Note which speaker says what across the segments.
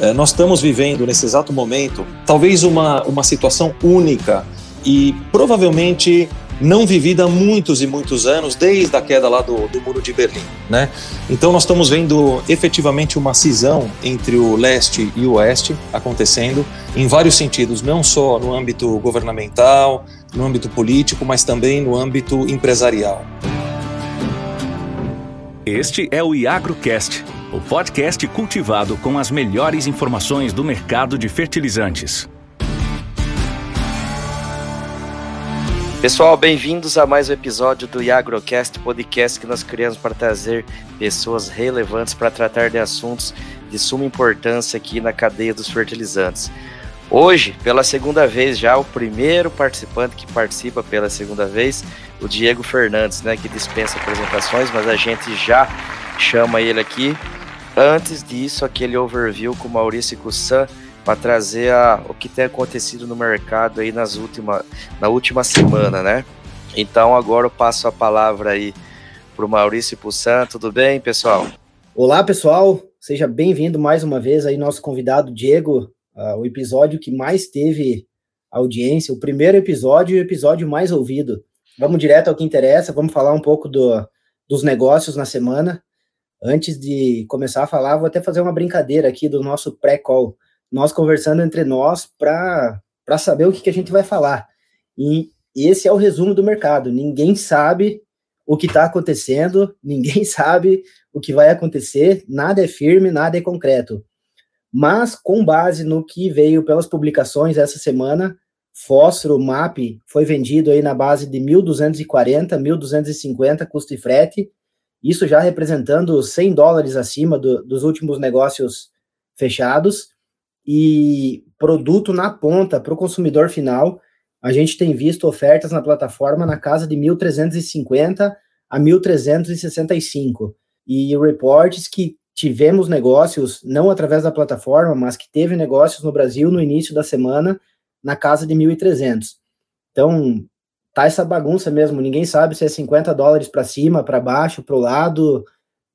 Speaker 1: É, nós estamos vivendo nesse exato momento talvez uma, uma situação única e provavelmente não vivida há muitos e muitos anos, desde a queda lá do, do Muro de Berlim. Né? Então nós estamos vendo efetivamente uma cisão entre o leste e o oeste acontecendo em vários sentidos, não só no âmbito governamental, no âmbito político, mas também no âmbito empresarial.
Speaker 2: Este é o IagroCast, o podcast cultivado com as melhores informações do mercado de fertilizantes.
Speaker 3: Pessoal, bem-vindos a mais um episódio do IagroCast, podcast que nós criamos para trazer pessoas relevantes para tratar de assuntos de suma importância aqui na cadeia dos fertilizantes. Hoje, pela segunda vez já, o primeiro participante que participa pela segunda vez, o Diego Fernandes, né, que dispensa apresentações, mas a gente já chama ele aqui. Antes disso, aquele overview com Maurício Cussan para trazer a, o que tem acontecido no mercado aí nas última, na última semana, né? Então agora eu passo a palavra aí para o Maurício Pussan. Tudo bem, pessoal?
Speaker 4: Olá, pessoal. Seja bem-vindo mais uma vez aí, nosso convidado Diego uh, o episódio que mais teve audiência, o primeiro episódio e o episódio mais ouvido. Vamos direto ao que interessa, vamos falar um pouco do, dos negócios na semana. Antes de começar a falar, vou até fazer uma brincadeira aqui do nosso pré-call. Nós conversando entre nós para saber o que, que a gente vai falar. E esse é o resumo do mercado. Ninguém sabe o que está acontecendo, ninguém sabe o que vai acontecer, nada é firme, nada é concreto. Mas, com base no que veio pelas publicações essa semana, fósforo MAP foi vendido aí na base de 1.240, 1.250 custo e frete, isso já representando 100 dólares acima do, dos últimos negócios fechados, e produto na ponta para o consumidor final, a gente tem visto ofertas na plataforma na casa de 1.350 a 1.365, e reportes que tivemos negócios, não através da plataforma, mas que teve negócios no Brasil no início da semana, na casa de 1.300. Então, tá essa bagunça mesmo, ninguém sabe se é 50 dólares para cima, para baixo, para o lado,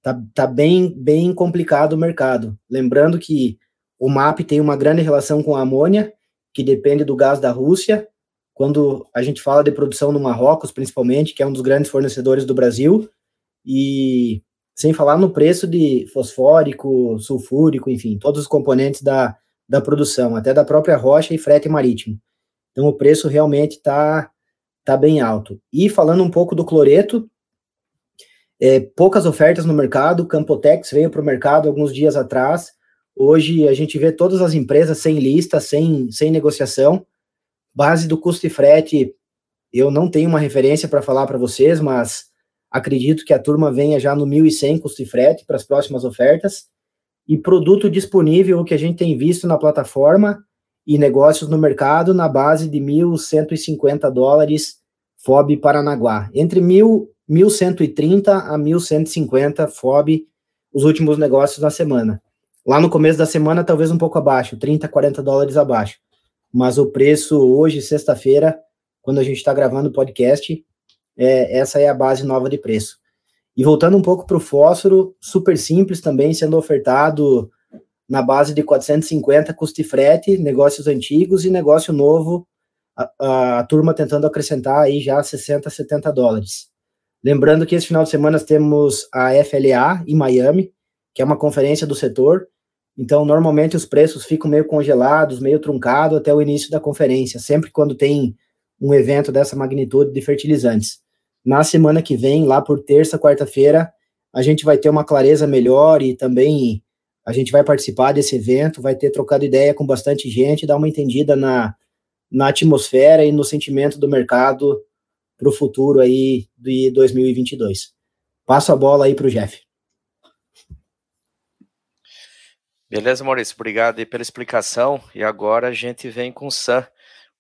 Speaker 4: tá, tá bem, bem complicado o mercado. Lembrando que o MAP tem uma grande relação com a amônia, que depende do gás da Rússia. Quando a gente fala de produção no Marrocos, principalmente, que é um dos grandes fornecedores do Brasil, e sem falar no preço de fosfórico, sulfúrico, enfim, todos os componentes da, da produção, até da própria rocha e frete marítimo. Então o preço realmente está tá bem alto. E falando um pouco do cloreto, é, poucas ofertas no mercado, Campotex veio para o mercado alguns dias atrás, hoje a gente vê todas as empresas sem lista, sem, sem negociação, base do custo e frete, eu não tenho uma referência para falar para vocês, mas Acredito que a turma venha já no 1.100 custo e frete para as próximas ofertas. E produto disponível, o que a gente tem visto na plataforma e negócios no mercado, na base de 1.150 dólares FOB Paranaguá. Entre 1.130 a 1.150 FOB os últimos negócios na semana. Lá no começo da semana, talvez um pouco abaixo, 30, 40 dólares abaixo. Mas o preço hoje, sexta-feira, quando a gente está gravando o podcast, é, essa é a base nova de preço. E voltando um pouco para o fósforo, super simples também, sendo ofertado na base de 450 custo e frete, negócios antigos e negócio novo, a, a, a, turma tentando acrescentar aí já 60, 70 dólares. Lembrando que esse final de semana temos a FLA em Miami, que é uma conferência do setor, então normalmente os preços ficam meio congelados, meio truncados até o início da conferência, sempre quando tem um evento dessa magnitude de fertilizantes. Na semana que vem, lá por terça, quarta-feira, a gente vai ter uma clareza melhor e também a gente vai participar desse evento, vai ter trocado ideia com bastante gente, dar uma entendida na, na atmosfera e no sentimento do mercado para o futuro aí de 2022. Passo a bola aí para o Jeff.
Speaker 3: Beleza, Maurício, obrigado aí pela explicação. E agora a gente vem com o Sam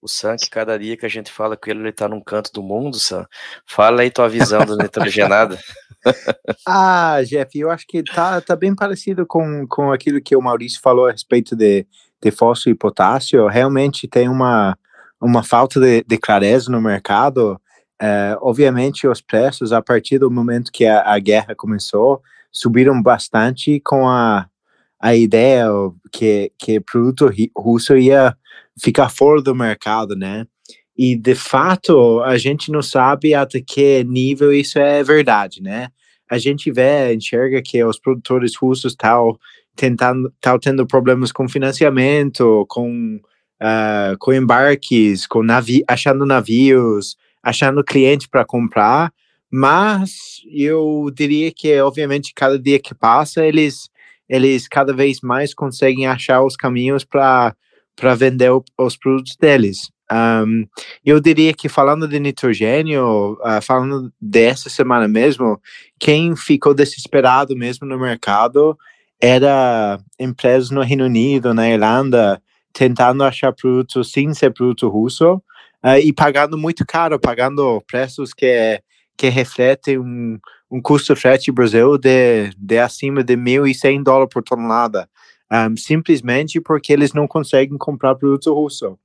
Speaker 3: o Sam, que cada dia que a gente fala com ele, ele tá num canto do mundo, Sam. Fala aí tua visão do nitrogenado.
Speaker 5: ah, Jeff, eu acho que tá, tá bem parecido com, com aquilo que o Maurício falou a respeito de, de fósforo e potássio. Realmente tem uma, uma falta de, de clareza no mercado. É, obviamente, os preços, a partir do momento que a, a guerra começou, subiram bastante com a, a ideia que que produto russo ia ficar fora do mercado, né? E de fato a gente não sabe até que nível isso é verdade, né? A gente vê, enxerga que os produtores russos estão tentando, estão tendo problemas com financiamento, com uh, com embarques, com navi achando navios, achando cliente para comprar, mas eu diria que obviamente cada dia que passa eles eles cada vez mais conseguem achar os caminhos para para vender o, os produtos deles. Um, eu diria que falando de nitrogênio, uh, falando dessa semana mesmo, quem ficou desesperado mesmo no mercado era empresas no Reino Unido, na Irlanda, tentando achar produtos sem ser produto russo uh, e pagando muito caro, pagando preços que, que refletem um, um custo frete Brasil de, de acima de 1.100 dólares por tonelada um, simplesmente porque eles não conseguem comprar produto russo.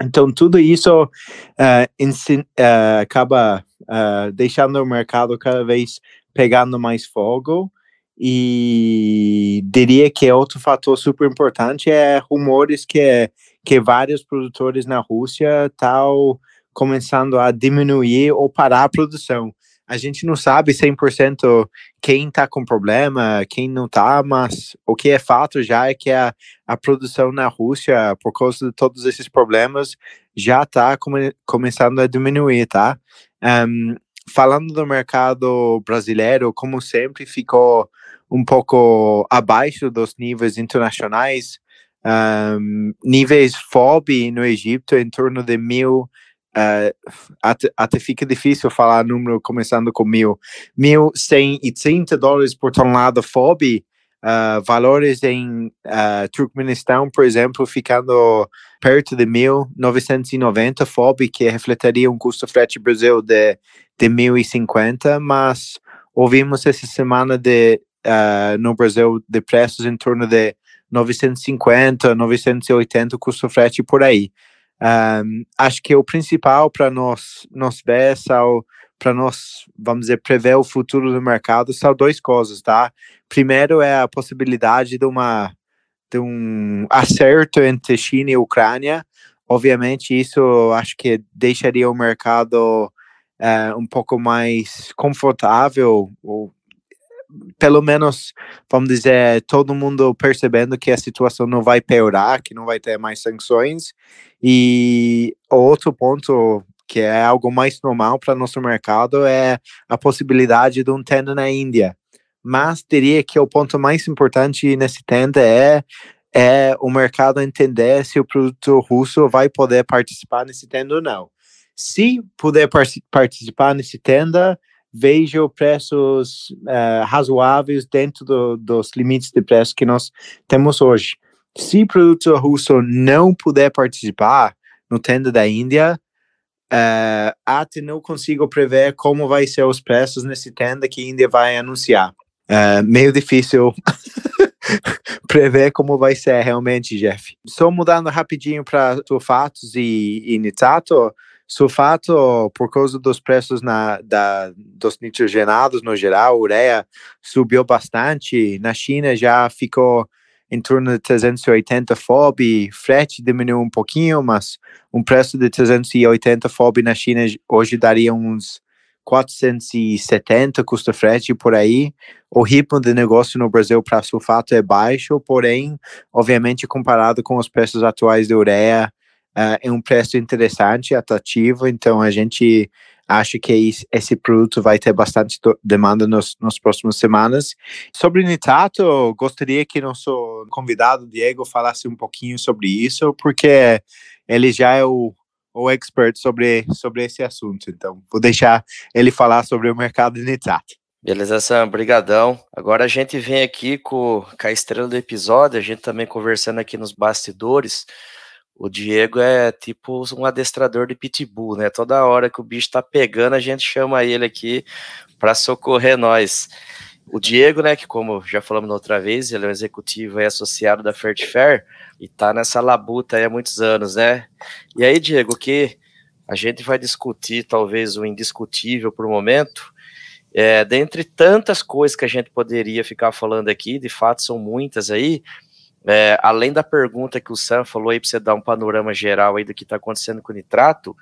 Speaker 5: Então, tudo isso uh, uh, acaba uh, deixando o mercado cada vez pegando mais fogo. E diria que outro fator super importante é rumores que, que vários produtores na Rússia estão começando a diminuir ou parar a produção a gente não sabe 100% quem está com problema, quem não está, mas o que é fato já é que a, a produção na Rússia, por causa de todos esses problemas, já está come, começando a diminuir, tá? Um, falando do mercado brasileiro, como sempre, ficou um pouco abaixo dos níveis internacionais, um, níveis FOB no Egito em torno de mil Uh, até, até, fica difícil falar número começando com mil. 1.130 dólares por tonelada FOB, uh, valores em uh, Turkmenistão, por exemplo, ficando perto de 1.990 FOB, que refletiria um custo frete Brasil de, de 1.050, mas ouvimos essa semana de, no Brasil de preços em torno de 950, 980 custo frete por aí. Um, acho que o principal para nós, nós ver para nós, vamos dizer, prever o futuro do mercado são duas coisas, tá? Primeiro é a possibilidade de uma de um acerto entre China e Ucrânia. Obviamente, isso acho que deixaria o mercado uh, um pouco mais confortável, ou pelo menos, vamos dizer, todo mundo percebendo que a situação não vai piorar, que não vai ter mais sanções. E outro ponto que é algo mais normal para nosso mercado é a possibilidade de um tenda na Índia. Mas diria que o ponto mais importante nesse tenda é é o mercado entender se o produto russo vai poder participar nesse tenda ou não. Se puder participar nesse tenda, vejo preços uh, razoáveis dentro do, dos limites de preço que nós temos hoje. Se o produto russo não puder participar no tenda da Índia, uh, até não consigo prever como vai ser os preços nesse tenda que a Índia vai anunciar. Uh, meio difícil prever como vai ser realmente, Jeff. Só mudando rapidinho para sulfatos e, e nitrato, Sulfato, por causa dos preços na, da, dos nitrogenados no geral, ureia subiu bastante. Na China já ficou em torno de 380 FOB, frete diminuiu um pouquinho, mas um preço de 380 FOB na China hoje daria uns 470 custo frete por aí. O ritmo de negócio no Brasil para sulfato é baixo, porém, obviamente, comparado com os preços atuais de ureia, uh, é um preço interessante, atrativo, então a gente acha que esse produto vai ter bastante demanda nos, nas próximas semanas. Sobre nitrato, gostaria que nosso convidado Diego falasse um pouquinho sobre isso, porque ele já é o, o expert sobre, sobre esse assunto. Então, vou deixar ele falar sobre o mercado de nitrato.
Speaker 3: Beleza, Sam, brigadão. Agora a gente vem aqui com, com a estrela do episódio, a gente também conversando aqui nos bastidores, o Diego é tipo um adestrador de pitbull, né? Toda hora que o bicho tá pegando, a gente chama ele aqui para socorrer nós. O Diego, né, que como já falamos outra vez, ele é um executivo aí associado da Fair e tá nessa labuta aí há muitos anos, né? E aí, Diego, que a gente vai discutir talvez o indiscutível por momento, É, dentre tantas coisas que a gente poderia ficar falando aqui, de fato são muitas aí, é, além da pergunta que o Sam falou aí para você dar um panorama geral aí do que está acontecendo com o nitrato,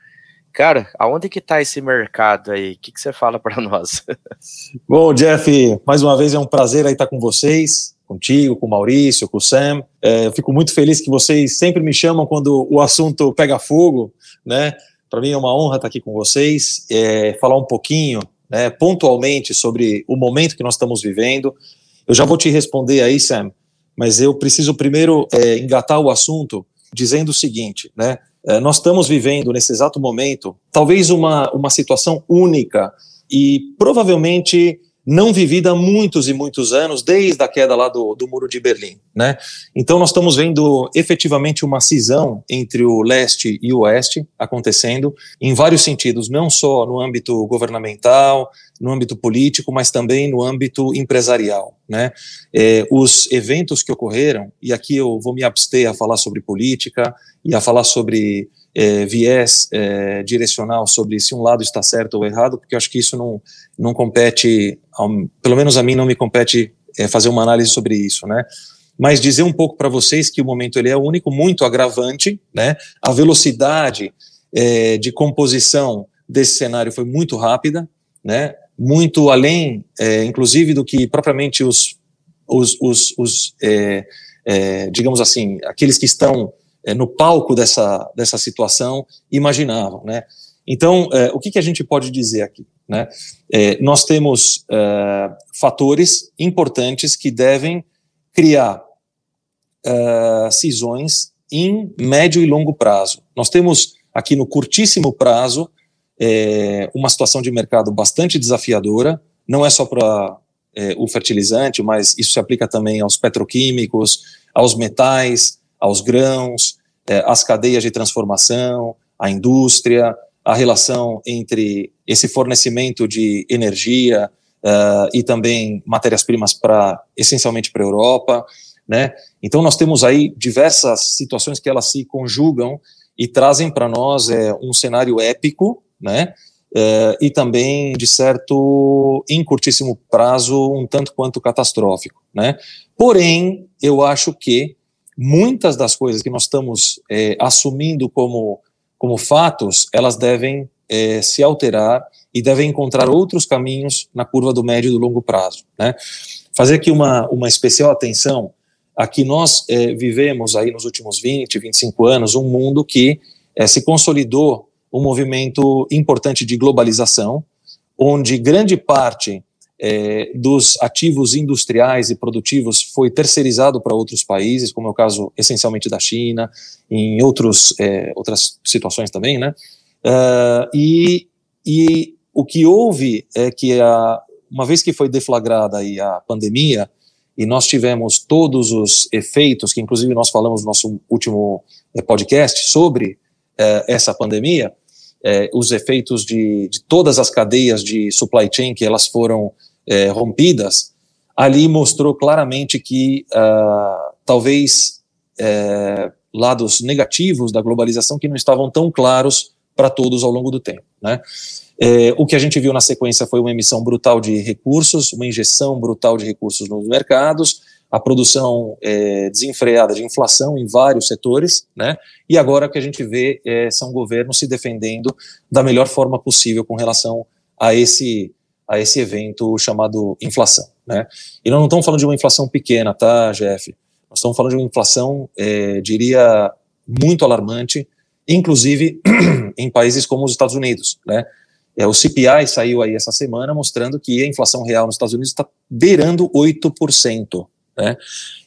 Speaker 3: cara, aonde que está esse mercado aí? O que, que você fala para nós?
Speaker 1: Bom, Jeff, mais uma vez é um prazer aí estar com vocês, contigo, com o Maurício, com o Sam. É, eu fico muito feliz que vocês sempre me chamam quando o assunto pega fogo, né? Para mim é uma honra estar aqui com vocês, é, falar um pouquinho, né, pontualmente sobre o momento que nós estamos vivendo. Eu já vou te responder aí, Sam, mas eu preciso primeiro é, engatar o assunto dizendo o seguinte, né? É, nós estamos vivendo nesse exato momento talvez uma, uma situação única e provavelmente não vivida há muitos e muitos anos, desde a queda lá do, do Muro de Berlim. Né? Então, nós estamos vendo efetivamente uma cisão entre o leste e o oeste acontecendo em vários sentidos, não só no âmbito governamental, no âmbito político, mas também no âmbito empresarial. Né? É, os eventos que ocorreram, e aqui eu vou me abster a falar sobre política e a falar sobre é, viés é, direcional sobre se um lado está certo ou errado, porque eu acho que isso não, não compete, ao, pelo menos a mim não me compete é, fazer uma análise sobre isso, né? Mas dizer um pouco para vocês que o momento ele é único, muito agravante, né? A velocidade é, de composição desse cenário foi muito rápida, né? Muito além, é, inclusive, do que propriamente os, os, os, os é, digamos assim, aqueles que estão é, no palco dessa, dessa situação imaginavam, né? Então, é, o que, que a gente pode dizer aqui? Né? É, nós temos é, fatores importantes que devem criar é, cisões em médio e longo prazo. Nós temos aqui no curtíssimo prazo é, uma situação de mercado bastante desafiadora, não é só para o fertilizante, mas isso se aplica também aos petroquímicos, aos metais, aos grãos, é, às cadeias de transformação, à indústria, a relação entre esse fornecimento de energia uh, e também matérias-primas para essencialmente para a Europa, né? Então nós temos aí diversas situações que elas se conjugam e trazem para nós é, um cenário épico, né? E também, de certo, em curtíssimo prazo, um tanto quanto catastrófico, né? Porém, eu acho que muitas das coisas que nós estamos é, assumindo como, como fatos, elas devem é, se alterar e devem encontrar outros caminhos na curva do médio e do longo prazo. Né? Fazer aqui uma, uma especial atenção a que nós é, vivemos aí nos últimos 20, 25 anos um mundo que é, se consolidou um movimento importante de globalização, onde grande parte é, dos ativos industriais e produtivos foi terceirizado para outros países, como é o caso essencialmente da China, em outros, é, outras situações também, né? Uh, e, e o que houve é que, a, uma vez que foi deflagrada aí a pandemia, e nós tivemos todos os efeitos, que inclusive nós falamos no nosso último é, podcast sobre é, essa pandemia, é, os efeitos de, de, todas as cadeias de supply chain que elas foram é, rompidas, ali mostrou claramente que uh, talvez é, lados negativos da globalização que não estavam tão claros para todos ao longo do tempo. Né? É, o que a gente viu na sequência foi uma emissão brutal de recursos, uma injeção brutal de recursos nos mercados, a produção é, desenfreada de inflação em vários setores, né? E agora o que a gente vê é, são governos se defendendo da melhor forma possível com relação a esse a esse evento chamado inflação, né? E nós não estamos falando de uma inflação pequena, tá, Jeff? Nós estamos falando de uma inflação, é, diria, muito alarmante, inclusive em países como os Estados Unidos, né? É, o CPI saiu aí essa semana mostrando que a inflação real nos Estados Unidos está beirando 8%. Né?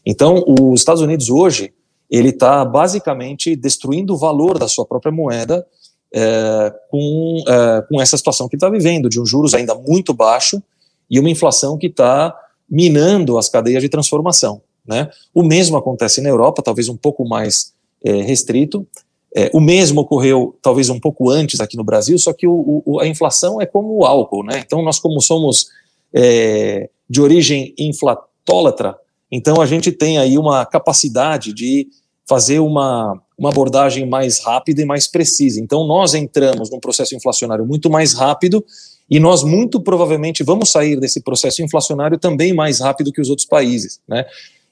Speaker 1: Então, os Estados Unidos hoje, ele está basicamente destruindo o valor da sua própria moeda é, com, é, com essa situação que está vivendo, de um juros ainda muito baixo e uma inflação que está minando as cadeias de transformação. Né? O mesmo acontece na Europa, talvez um pouco mais é, restrito. É, o mesmo ocorreu talvez um pouco antes aqui no Brasil, só que o, o, a inflação é como o álcool. Né? Então, nós, como somos é, de origem inflatólatra, então a gente tem aí uma capacidade de fazer uma, uma abordagem mais rápida e mais precisa. Então nós entramos num processo inflacionário muito mais rápido E nós, muito provavelmente, vamos sair desse processo inflacionário também mais rápido que os outros países. Né?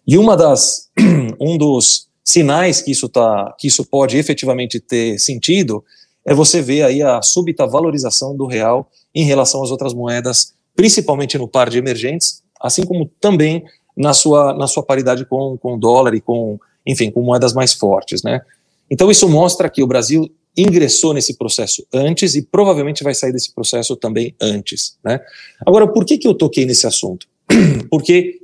Speaker 1: E uma das, um dos sinais que isso, tá, que isso pode efetivamente ter sentido é você ver aí a súbita valorização do real em relação às outras moedas, principalmente no par de emergentes, assim como também na sua, na sua paridade com, com o dólar e com, enfim, com moedas mais fortes, né? Então isso mostra que o Brasil ingressou nesse processo antes e provavelmente vai sair desse processo também antes, né? Agora, por que que eu toquei nesse assunto? Porque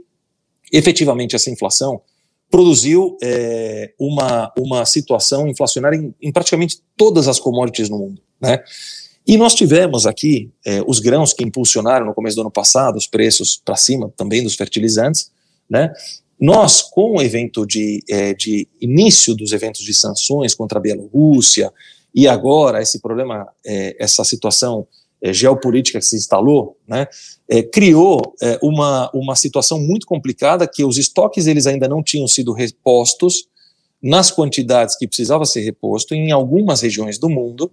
Speaker 1: efetivamente essa inflação produziu é, uma, uma situação inflacionária em, em, praticamente todas as commodities no mundo. Né? E nós tivemos aqui é, os grãos que impulsionaram no começo do ano passado os preços para cima também dos fertilizantes. Né? Nós, com o evento de, é, de início dos eventos de sanções contra a Bielorrússia, e agora esse problema, é, essa situação é, geopolítica que se instalou, né, é, criou é, uma, uma situação muito complicada que os estoques eles ainda não tinham sido repostos nas quantidades que precisava ser reposto em algumas regiões do mundo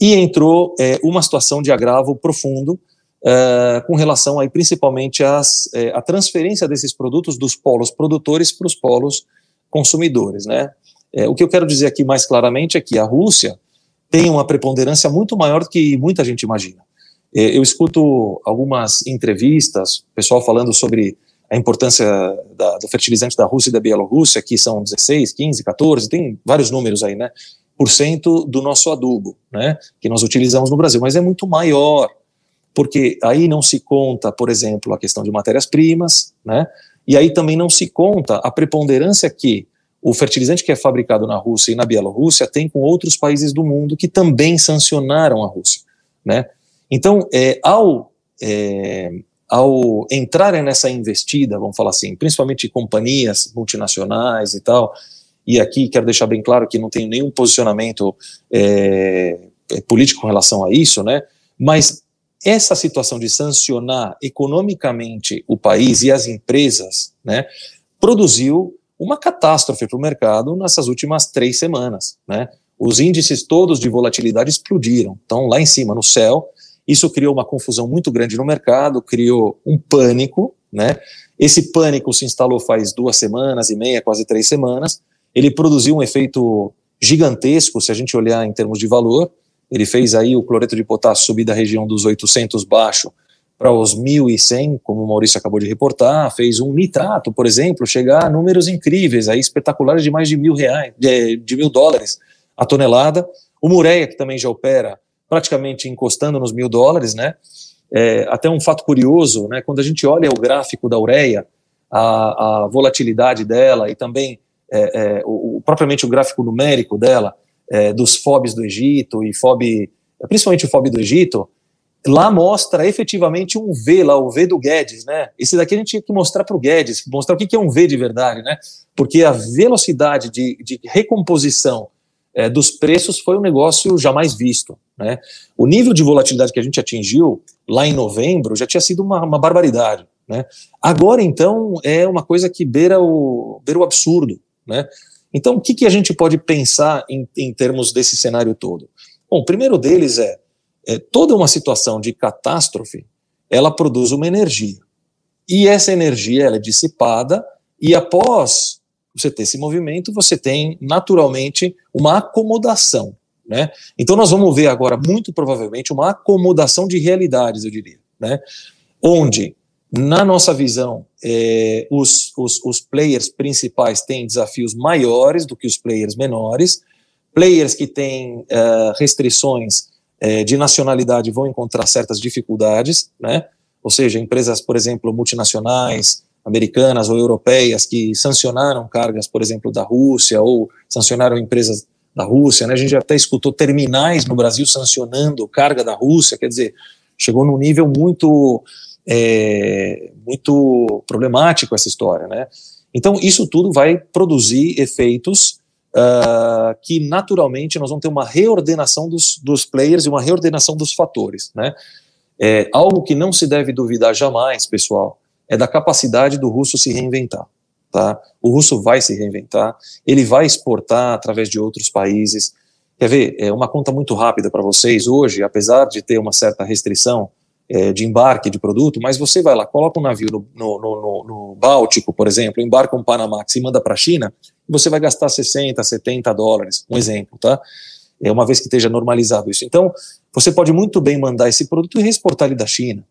Speaker 1: e entrou é, uma situação de agravo profundo é, com relação aí principalmente às, é, à transferência desses produtos dos polos produtores para os polos consumidores, né? o que eu quero dizer aqui mais claramente é que a Rússia tem uma preponderância muito maior do que muita gente imagina. É, eu escuto algumas entrevistas, pessoal falando sobre a importância da, do fertilizante da Rússia e da Bielorrússia, que são 16, 15, 14, tem vários números aí, né? Por cento do nosso adubo, né? Que nós utilizamos no Brasil, mas é muito maior, porque aí não se conta, por exemplo, a questão de matérias-primas, né? E aí também não se conta a preponderância que o fertilizante que é fabricado na Rússia e na Bielorrússia tem com outros países do mundo que também sancionaram a Rússia, né? Então, é, ao, é, ao entrarem nessa investida, vamos falar assim, principalmente companhias multinacionais e tal, e aqui quero deixar bem claro que não tenho nenhum posicionamento é, é político com relação a isso, né? Mas essa situação de sancionar economicamente o país e as empresas, né, produziu uma catástrofe para o mercado nessas últimas três semanas. Né? Os índices todos de volatilidade explodiram, estão lá em cima, no céu. Isso criou uma confusão muito grande no mercado, criou um pânico. Né? Esse pânico se instalou faz duas semanas e meia, quase três semanas. Ele produziu um efeito gigantesco, se a gente olhar em termos de valor. Ele fez aí o cloreto de potássio subir da região dos 800 baixo para os 1.100, como o Maurício acabou de reportar, fez um nitrato, por exemplo, chegar a números incríveis, aí espetaculares de mais de mil reais, de, de mil dólares a tonelada. O Mureia, que também já opera praticamente encostando nos mil dólares, né? É, até um fato curioso, né? Quando a gente olha o gráfico da ureia, a, a volatilidade dela e também é, é, o, propriamente o gráfico numérico dela, é, dos FOBs do Egito e FOB, principalmente o FOB do Egito, lá mostra efetivamente um V, lá o V do Guedes, né? Esse daqui a gente tinha que mostrar para o Guedes, mostrar o que é um V de verdade, né? Porque a velocidade de, de recomposição é, dos preços foi um negócio jamais visto, né? O nível de volatilidade que a gente atingiu lá em novembro já tinha sido uma, uma barbaridade, né? Agora, então, é uma coisa que beira o, beira o absurdo, né? Então, o que, que a gente pode pensar em, em termos desse cenário todo? Bom, o primeiro deles é é, toda uma situação de catástrofe, ela produz uma energia. E essa energia ela é dissipada, e após você ter esse movimento, você tem naturalmente uma acomodação. Né? Então, nós vamos ver agora, muito provavelmente, uma acomodação de realidades, eu diria. Né? Onde, na nossa visão, é, os, os, os players principais têm desafios maiores do que os players menores, players que têm uh, restrições é, de nacionalidade vão encontrar certas dificuldades, né? Ou seja, empresas, por exemplo, multinacionais, americanas ou europeias que sancionaram cargas, por exemplo, da Rússia ou sancionaram empresas da Rússia, né? A gente até escutou terminais no Brasil sancionando carga da Rússia, quer dizer, chegou num nível muito é, muito problemático essa história, né? Então isso tudo vai produzir efeitos uh, que naturalmente nós vamos ter uma reordenação dos, dos players e uma reordenação dos fatores. Né? É, algo que não se deve duvidar jamais, pessoal, é da capacidade do russo se reinventar. Tá? O russo vai se reinventar, ele vai exportar através de outros países. Quer ver? É uma conta muito rápida para vocês. Hoje, apesar de ter uma certa restrição é, de embarque de produto, mas você vai lá, coloca um navio no, no, no, no Báltico, por exemplo, embarca um Panamax e manda para a China, você vai gastar 60, 70 dólares, um exemplo, tá? É uma vez que esteja normalizado isso. Então, você pode muito bem mandar esse produto e exportar ele da China.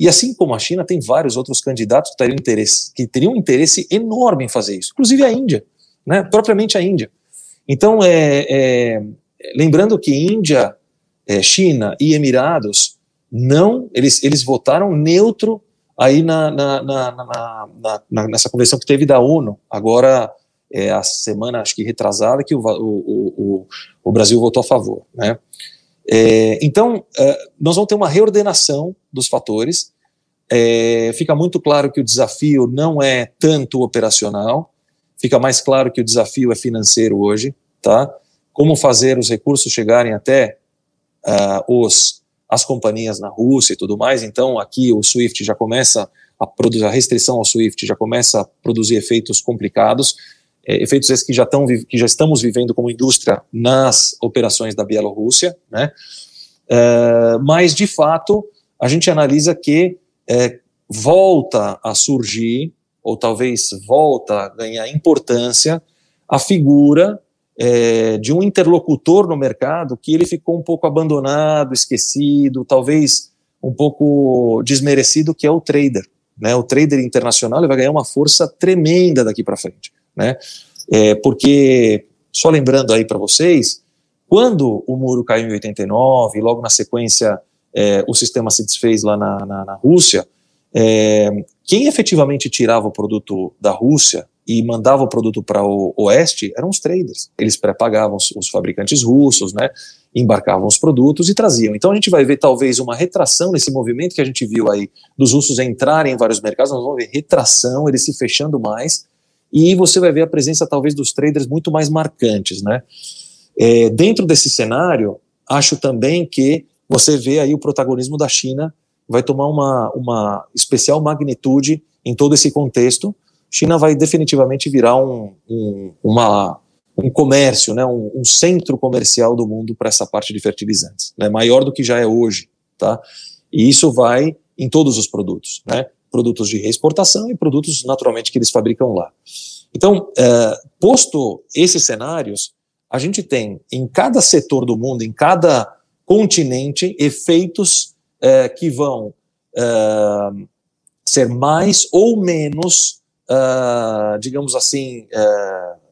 Speaker 1: E assim como a China, tem vários outros candidatos que teriam interesse, que teriam interesse enorme em fazer isso, inclusive a Índia, né? propriamente a Índia. Então, é, é lembrando que Índia, é, China e Emirados não, eles, eles votaram neutro aí na, na, na, na, nessa convenção que teve da ONU, agora é a semana, acho que retrasada, que o, o, o, o Brasil votou a favor, né? É, então, é, nós vamos ter uma reordenação dos fatores, é, fica muito claro que o desafio não é tanto operacional, fica mais claro que o desafio é financeiro hoje, tá? Como fazer os recursos chegarem até uh, os as companhias na Rússia e tudo mais. Então, aqui o SWIFT já começa a produzir, a restrição ao SWIFT já começa a produzir efeitos complicados, é, efeitos esses que já, estão, que já estamos vivendo como indústria nas operações da Bielorrússia, né? É, mas, de fato, a gente analisa que é, volta a surgir, ou talvez volta a ganhar importância, a figura é, de um interlocutor no mercado que ele ficou um pouco abandonado, esquecido, talvez um pouco desmerecido, que é o trader. Né? O trader internacional ele vai ganhar uma força tremenda daqui para frente. Né? É, porque, só lembrando aí para vocês, quando o muro caiu em 89, logo na sequência é, o sistema se desfez lá na, na, na Rússia, é, quem efetivamente tirava o produto da Rússia e mandava o produto para o oeste eram os traders. Eles pré-pagavam os, os, fabricantes russos, né, embarcavam os produtos e traziam. Então a gente vai ver talvez uma retração nesse movimento que a gente viu aí dos russos entrarem em vários mercados, nós vamos ver retração, eles se fechando mais, e você vai ver a presença talvez dos traders muito mais marcantes, né. É, dentro desse cenário, acho também que você vê aí o protagonismo da China vai tomar uma, uma especial magnitude em todo esse contexto, China vai definitivamente virar um, um, uma, um comércio, né, um, um, centro comercial do mundo para essa parte de fertilizantes, né, maior do que já é hoje, tá? E isso vai em todos os produtos, né, produtos de reexportação e produtos naturalmente que eles fabricam lá. Então, é, posto esses cenários, a gente tem em cada setor do mundo, em cada continente, efeitos é, que vão é, ser mais ou menos uh, digamos assim, uh,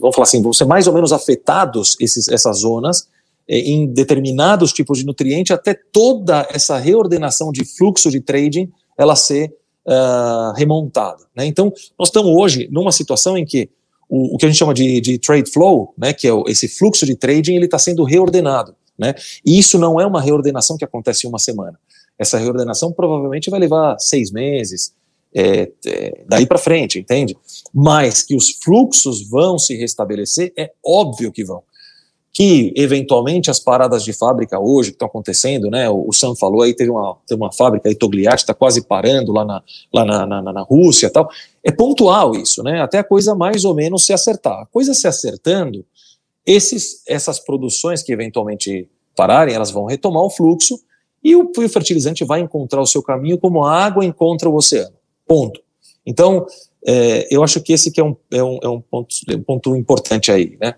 Speaker 1: vamos falar assim, vão ser mais ou menos afetados esses, essas zonas eh, em determinados tipos de nutriente até toda essa reordenação de fluxo de trading ela ser uh, remontada. Né? Então, nós estamos hoje numa situação em que o, o que a gente chama de, de, trade flow, né, que é o, esse fluxo de trading, ele está sendo reordenado. Né? E isso não é uma reordenação que acontece em uma semana. Essa reordenação provavelmente vai levar seis meses, é, é, daí para frente, entende? Mas que os fluxos vão se restabelecer, é óbvio que vão. Que, eventualmente, as paradas de fábrica hoje que estão acontecendo, né? O, o Sam falou aí, teve uma, teve uma fábrica aí, Togliatti, está quase parando lá, na, lá na, na, na Rússia tal. É pontual isso, né? Até a coisa mais ou menos se acertar. A coisa se acertando, esses, essas produções que eventualmente pararem, elas vão retomar o fluxo e o, o fertilizante vai encontrar o seu caminho como a água encontra o oceano. Ponto. Então, é, eu acho que esse que é um, é um, é um, ponto, um ponto importante aí, né?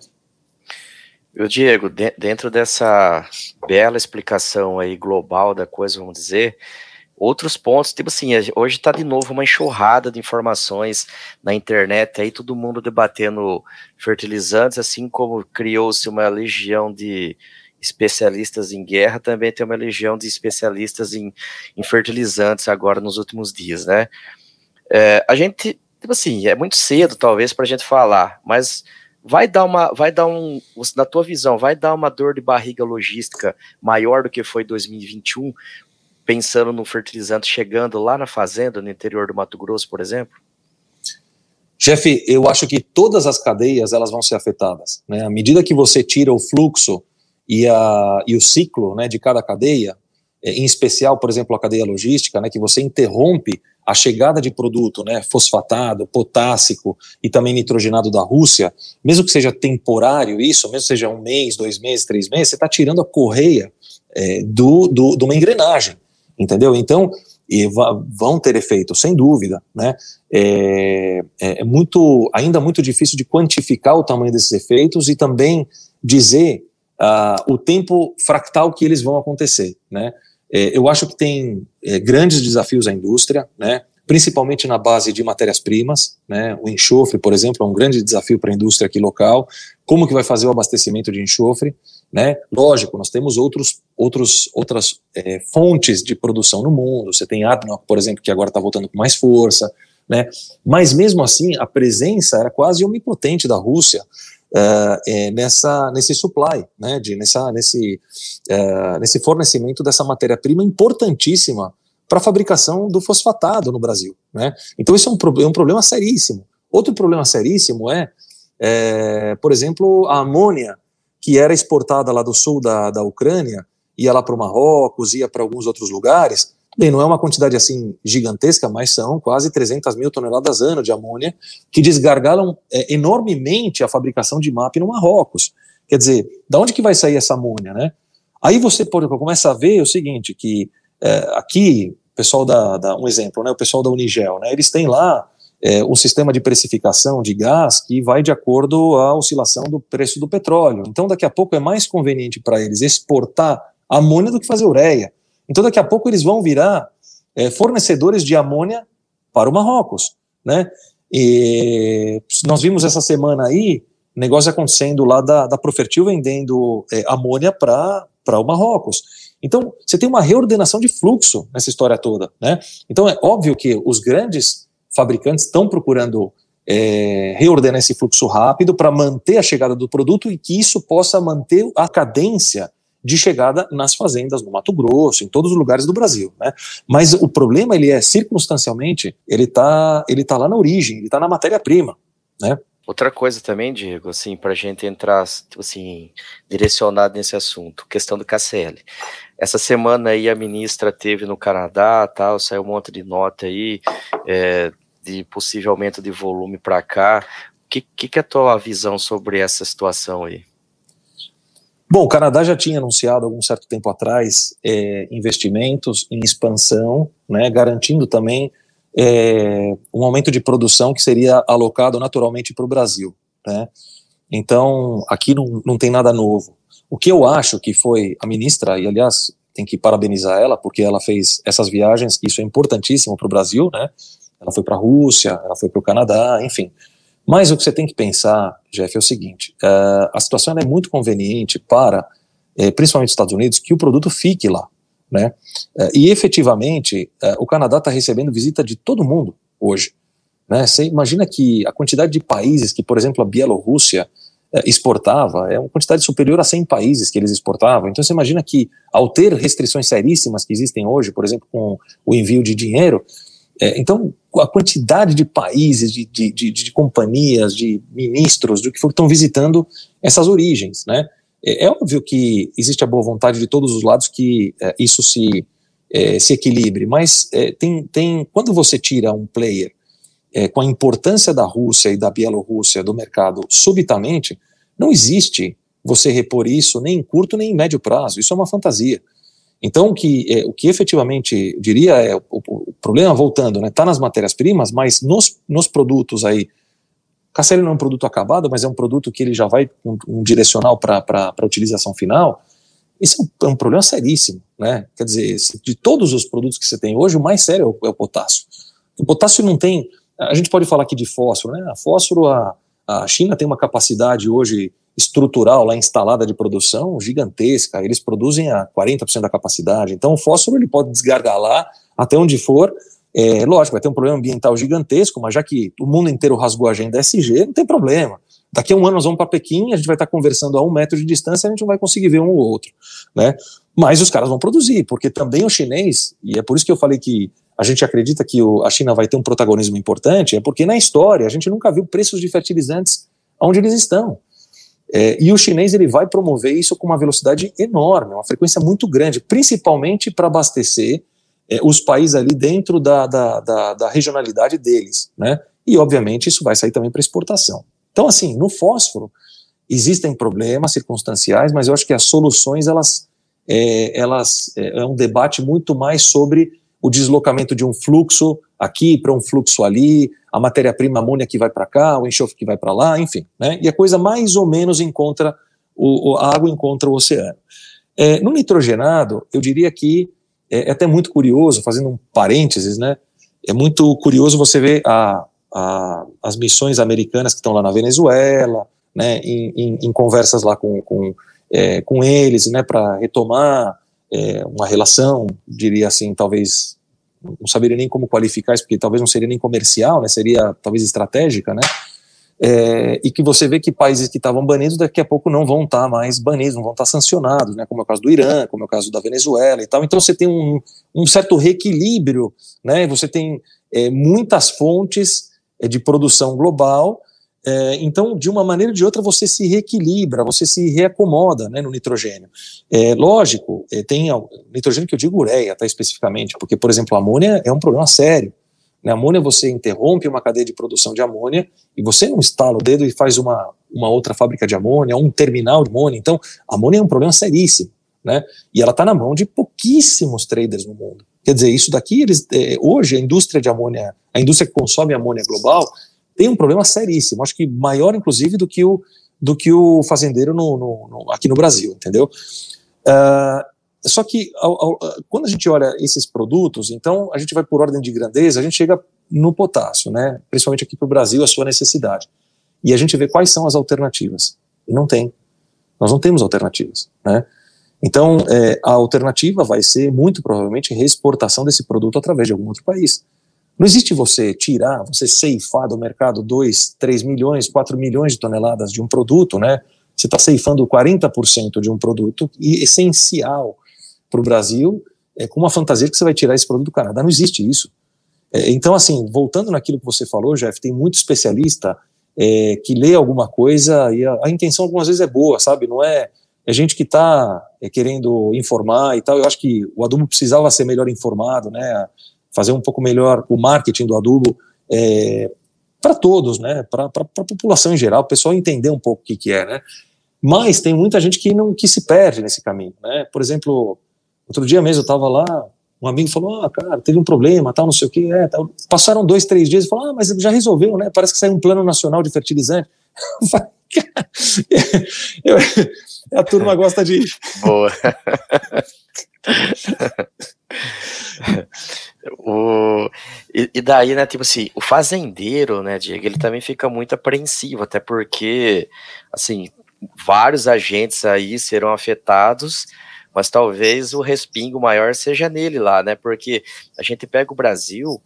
Speaker 3: Eu, Diego, de, dentro dessa bela explicação aí global da coisa, vamos dizer, outros pontos, tipo assim, hoje está de novo uma enxurrada de informações na internet, aí todo mundo debatendo fertilizantes, assim como criou-se uma legião de especialistas em guerra, também tem uma legião de especialistas em, em fertilizantes agora nos últimos dias, né? É, a gente, tipo assim, é muito cedo talvez para a gente falar, mas vai dar uma, vai dar um, na tua visão, vai dar uma dor de barriga logística maior do que foi 2021, pensando no fertilizante chegando lá na fazenda, no interior do Mato Grosso, por exemplo?
Speaker 1: Jeff, eu acho que todas as cadeias elas vão ser afetadas. Né? À medida que você tira o fluxo e, a, e o ciclo né, de cada cadeia, é, em especial, por exemplo, a cadeia logística, né, que você interrompe a chegada de produto né, fosfatado, potássico e também nitrogenado da Rússia, mesmo que seja temporário isso, mesmo que seja um mês, dois meses, três meses, você está tirando a correia é, do, do, de uma engrenagem, entendeu? Então, e vão ter efeito, sem dúvida, né? É, é, é, muito, ainda muito difícil de quantificar o tamanho desses efeitos e também dizer uh, o tempo fractal que eles vão acontecer, né? É, eu acho que tem é, grandes desafios à indústria, né? Principalmente na base de matérias-primas, né? O enxofre, por exemplo, é um grande desafio para a indústria aqui local. Como que vai fazer o abastecimento de enxofre? Né? Lógico, nós temos outros, outros, outras é, fontes de produção no mundo. Você tem ADNOC, por exemplo, que agora está voltando com mais força. Né? Mas mesmo assim, a presença era quase omnipotente da Rússia uh, é, nessa, nesse supply, né? de, nessa, nesse, uh, nesse fornecimento dessa matéria-prima importantíssima para a fabricação do fosfatado no Brasil. Né? Então, isso é um, é um problema seríssimo. Outro problema seríssimo é, é por exemplo, a amônia que era exportada lá do sul da, da Ucrânia, ia lá para o Marrocos, ia para alguns outros lugares. Bem, não é uma quantidade assim gigantesca, mas são quase 300 mil toneladas ano de amônia que desgargalam é, enormemente a fabricação de MAP no Marrocos. Quer dizer, da onde que vai sair essa amônia, né? Aí você pode, começa a ver o seguinte, que é, aqui, pessoal da, da, um exemplo, né, o pessoal da Unigel, né, eles têm lá é, um sistema de precificação de gás que vai de acordo à oscilação do preço do petróleo. Então, daqui a pouco é mais conveniente para eles exportar amônia do que fazer ureia. Então, daqui a pouco eles vão virar é, fornecedores de amônia para o Marrocos, né? E nós vimos essa semana aí negócio acontecendo lá da, da Profertil vendendo é, amônia para o Marrocos. Então, você tem uma reordenação de fluxo nessa história toda, né? Então, é óbvio que os grandes fabricantes estão procurando é, reordenar esse fluxo rápido para manter a chegada do produto e que isso possa manter a cadência de chegada nas fazendas no Mato Grosso, em todos os lugares do Brasil, né? Mas o problema ele é circunstancialmente, ele está ele tá lá na origem, ele está na matéria-prima, né?
Speaker 3: Outra coisa também, Diego, assim, para a gente entrar, assim, direcionado nesse assunto, questão do KCL. Essa semana aí a ministra teve no Canadá, tal, saiu um monte de nota aí, é, de possível aumento de volume para cá. O que, que, que é a tua visão sobre essa situação aí?
Speaker 1: Bom, o Canadá já tinha anunciado algum certo tempo atrás é, investimentos em expansão, né, garantindo também é, um aumento de produção que seria alocado naturalmente para o Brasil. Né? Então, aqui não, não tem nada novo. O que eu acho que foi a ministra, e aliás, tem que parabenizar ela, porque ela fez essas viagens, isso é importantíssimo para o Brasil, né? ela foi para a Rússia, ela foi para o Canadá, enfim. Mas o que você tem que pensar, Jeff, é o seguinte: uh, a situação é muito conveniente para, eh, principalmente os Estados Unidos, que o produto fique lá. Né? Uh, e efetivamente, uh, o Canadá está recebendo visita de todo mundo hoje. Né? Você imagina que a quantidade de países que, por exemplo, a Bielorrússia exportava é uma quantidade superior a 100 países que eles exportavam. Então você imagina que, ao ter restrições seríssimas que existem hoje, por exemplo, com o envio de dinheiro, é, então, a quantidade de países, de, de, de, de, companhias, de ministros, do que for, estão visitando essas origens, né? É, é, óbvio que existe a boa vontade de todos os lados que é, isso se, é, se equilibre, mas é, tem, tem, quando você tira um player é, com a importância da Rússia e da Bielorrússia do mercado subitamente, não existe você repor isso nem em curto nem em médio prazo, isso é uma fantasia. Então, o que, é, o que efetivamente diria é, o, o problema, voltando, está né, tá nas matérias-primas, mas nos, nos produtos aí, Cacelli não é um produto acabado, mas é um produto que ele já vai um, um direcional para a utilização final, esse é um, é um, problema seríssimo, né? Quer dizer, de todos os produtos que você tem hoje, o mais sério é o, é o potássio. O potássio não tem, a gente pode falar aqui de fósforo, né? A fósforo, a, a China tem uma capacidade hoje estrutural lá instalada de produção gigantesca, eles produzem a 40% da capacidade, então o fósforo ele pode desgargalar até onde for, é, lógico, vai ter um problema ambiental gigantesco, mas já que o mundo inteiro rasgou a agenda SG, não tem problema. Daqui a um ano nós vamos para Pequim, a gente vai estar conversando a um metro de distância, a gente não vai conseguir ver um ou outro, né? Mas os caras vão produzir, porque também o chinês, e é por isso que eu falei que a gente acredita que o, a China vai ter um protagonismo importante, é porque na história a gente nunca viu preços de fertilizantes onde eles estão. É, e o chinês ele vai promover isso com uma velocidade enorme, uma frequência muito grande, principalmente para abastecer é, os países ali dentro da, da, da, da, regionalidade deles, né? E obviamente isso vai sair também para exportação. Então, assim, no fósforo existem problemas circunstanciais, mas eu acho que as soluções elas é, elas é, é um debate muito mais sobre o deslocamento de um fluxo aqui para um fluxo ali, a matéria-prima amônia que vai para cá, o enxofre que vai para lá, enfim, né? E a coisa mais ou menos encontra o, a água encontra o oceano. É, no nitrogenado, eu diria que é, é, até muito curioso, fazendo um parênteses, né? É muito curioso você ver a, a, as missões americanas que estão lá na Venezuela, né? Em, em, em conversas lá com, com, é, com eles, né? Para retomar é, uma relação, diria assim, talvez não saberia nem como qualificar isso, porque talvez não seria nem comercial, né? Seria talvez estratégica, né? é, e que você vê que países que estavam banidos daqui a pouco não vão estar tá mais banidos, não vão estar tá sancionados, né, como é o caso do Irã, como é o caso da Venezuela e tal. Então você tem um, um certo reequilíbrio, né, você tem é, muitas fontes é, de produção global, é, então de uma maneira ou de outra você se reequilibra, você se reacomoda né, no nitrogênio. É, lógico, é, tem nitrogênio que eu digo ureia, tá, especificamente, porque, por exemplo, a amônia é um problema sério. Na amônia você interrompe uma cadeia de produção de amônia e você não instala o dedo e faz uma, uma outra fábrica de amônia, um terminal de amônia. Então, a amônia é um problema seríssimo, né? E ela está na mão de pouquíssimos traders no mundo. Quer dizer, isso daqui, eles, é, hoje a indústria de amônia, a indústria que consome amônia global, tem um problema seríssimo, acho que maior, inclusive, do que o, do que o fazendeiro no, no, no aqui no Brasil, entendeu? Uh, só que ao, ao, quando a gente olha esses produtos, então a gente vai por ordem de grandeza, a gente chega no potássio, né? Principalmente aqui para o Brasil, a sua necessidade. E a gente vê quais são as alternativas. E não tem. Nós não temos alternativas, né? Então, é, a alternativa vai ser, muito provavelmente, reexportação desse produto através de algum outro país. Não existe você tirar, você ceifar do mercado 2, 3 milhões, 4 milhões de toneladas de um produto, né? Você está ceifando 40% de um produto essencial para o Brasil é, com uma fantasia que você vai tirar esse produto do Canadá. Não existe isso. É, então, assim, voltando naquilo que você falou, Jeff, tem muito especialista é, que lê alguma coisa e a, a, intenção algumas vezes é boa, sabe? Não é, é gente que está é, querendo informar e tal. Eu acho que o adubo precisava ser melhor informado, né? Fazer um pouco melhor o marketing do adubo é, para todos, né? Para a população em geral, o pessoal entender um pouco o que, que é, né? Mas tem muita gente que não que se perde nesse caminho, né? Por exemplo, Outro dia mesmo eu estava lá, um amigo falou, ah, cara, teve um problema, tal, não sei o que, é, tal. passaram dois, três dias e falou, ah, mas já resolveu, né, parece que saiu um plano nacional de fertilizante. eu, a turma gosta de...
Speaker 3: Boa. o, e, e, daí, né, tipo assim, o fazendeiro, né, Diego, ele também fica muito apreensivo, até porque, assim, vários agentes aí serão afetados, mas talvez o respingo maior seja nele lá, né? Porque a gente pega o Brasil,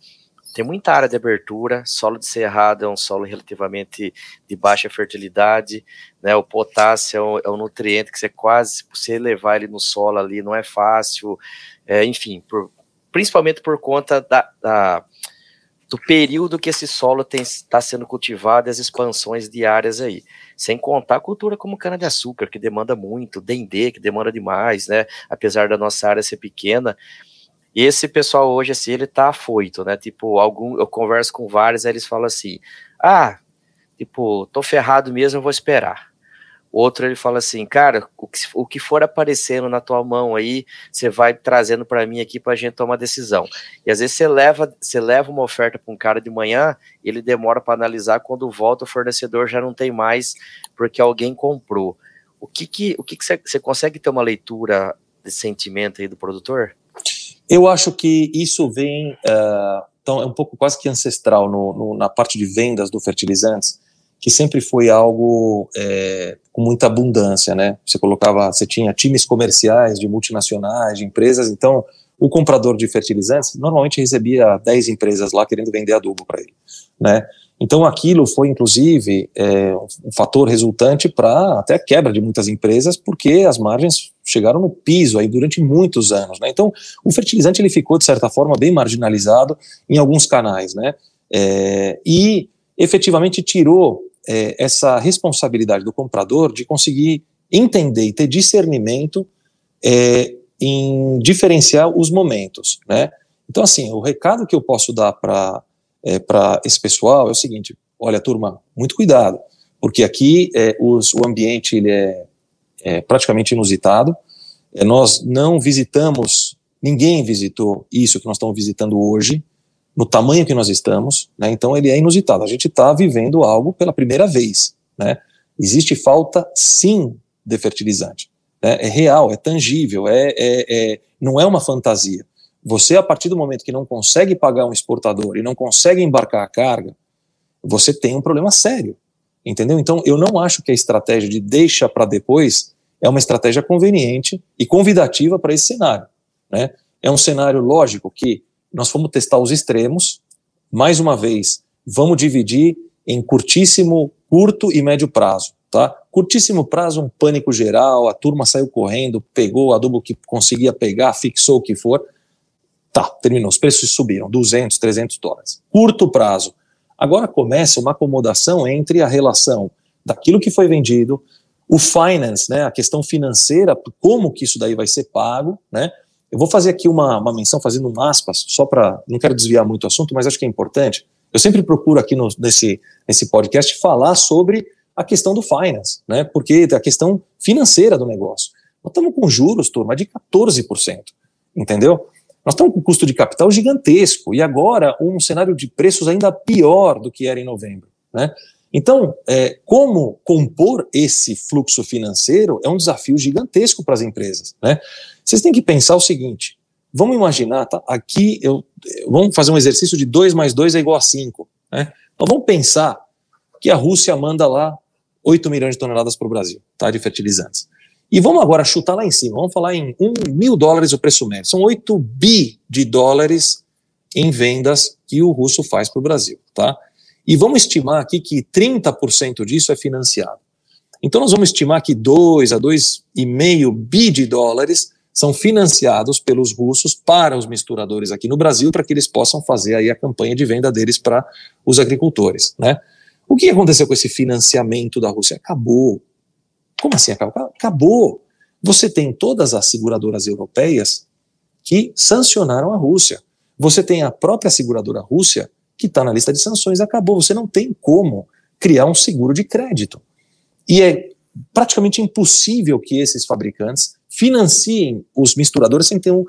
Speaker 3: tem muita área de abertura, solo de cerrado é um solo relativamente de baixa fertilidade, né? O potássio é um, é um nutriente que você quase, você levar ele no solo ali não é fácil, é, enfim, por, principalmente por conta da, da do período que esse solo está sendo cultivado as expansões diárias aí. Sem contar a cultura como cana-de-açúcar, que demanda muito, dendê, que demanda demais, né? Apesar da nossa área ser pequena. Esse pessoal hoje, assim, ele tá afoito, né? Tipo, algum, eu converso com vários, aí eles falam assim: ah, tipo, tô ferrado mesmo, vou esperar. Outro ele fala assim, cara, o que, o que for aparecendo na tua mão aí, você vai trazendo para mim aqui para a gente tomar decisão. E às vezes você leva, você leva uma oferta para um cara de manhã, ele demora para analisar, quando volta o fornecedor já não tem mais porque alguém comprou. O que que, o que, que você, consegue ter uma leitura de sentimento aí do produtor?
Speaker 1: Eu acho que isso vem, uh, então é um pouco quase que ancestral no, no, na parte de vendas do fertilizantes que sempre foi algo é, com muita abundância, né? Você colocava, você tinha times comerciais de multinacionais, de empresas, então o comprador de fertilizantes normalmente recebia 10 empresas lá querendo vender adubo para ele, né? Então aquilo foi inclusive é, um fator resultante para até quebra de muitas empresas, porque as margens chegaram no piso aí durante muitos anos, né? Então o fertilizante ele ficou de certa forma bem marginalizado em alguns canais, né? É, e efetivamente tirou é, essa responsabilidade do comprador de conseguir entender e ter discernimento é, em diferenciar os momentos, né? Então, assim, o recado que eu posso dar para é, esse pessoal é o seguinte: olha, turma, muito cuidado, porque aqui é, os, o ambiente ele é, é praticamente inusitado. É, nós não visitamos, ninguém visitou isso que nós estamos visitando hoje, no tamanho que nós estamos, né? então ele é inusitado. A gente está vivendo algo pela primeira vez. Né? Existe falta, sim, de fertilizante. Né? É real, é tangível, é, é, é, não é uma fantasia. Você, a partir do momento que não consegue pagar um exportador e não consegue embarcar a carga, você tem um problema sério. Entendeu? Então, eu não acho que a estratégia de deixa para depois é uma estratégia conveniente e convidativa para esse cenário. Né? É um cenário lógico que nós fomos testar os extremos, mais uma vez, vamos dividir em curtíssimo, curto e médio prazo. Tá? Curtíssimo prazo, um pânico geral, a turma saiu correndo, pegou o adubo que conseguia pegar, fixou o que for. Tá, terminou, os preços subiram, 200, 300 dólares. Curto prazo. Agora começa uma acomodação entre a relação daquilo que foi vendido, o finance, né, a questão financeira, como que isso daí vai ser pago, né, eu vou fazer aqui uma, uma menção, fazendo um aspas, só para, não quero desviar muito o assunto, mas acho que é importante, eu sempre procuro aqui no, nesse, nesse podcast falar sobre a questão do finance, né, porque a questão financeira do negócio. Nós estamos com juros, turma, de 14%, entendeu? Nós estamos com custo de capital gigantesco, e agora um cenário de preços ainda pior do que era em novembro, né, então, é, como compor esse fluxo financeiro é um desafio gigantesco para as empresas. Né? Vocês têm que pensar o seguinte: vamos imaginar, tá? aqui eu, vamos fazer um exercício de 2 mais 2 é igual a 5. Né? Então vamos pensar que a Rússia manda lá 8 milhões de toneladas para o Brasil tá, de fertilizantes. E vamos agora chutar lá em cima, vamos falar em 1 mil dólares o preço médio. São 8 bi de dólares em vendas que o russo faz para o Brasil. Tá? E vamos estimar aqui que 30% disso é financiado. Então nós vamos estimar que 2 a 2,5 bi de dólares são financiados pelos russos para os misturadores aqui no Brasil, para que eles possam fazer aí a campanha de venda deles para os agricultores, né? O que aconteceu com esse financiamento da Rússia? Acabou. Como assim acabou? Acabou. Você tem todas as seguradoras europeias que sancionaram a Rússia. Você tem a própria seguradora Rússia que está na lista de sanções, acabou. Você não tem como criar um seguro de crédito. E é praticamente impossível que esses fabricantes financiem os misturadores sem ter um,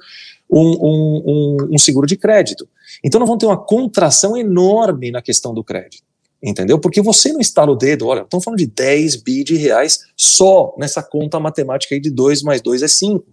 Speaker 1: um, um, um, seguro de crédito. Então, nós vamos ter uma contração enorme na questão do crédito. Entendeu? Porque você não estala o dedo, olha, estamos falando de 10 bi de reais só nessa conta matemática aí de 2 mais 2 é 5.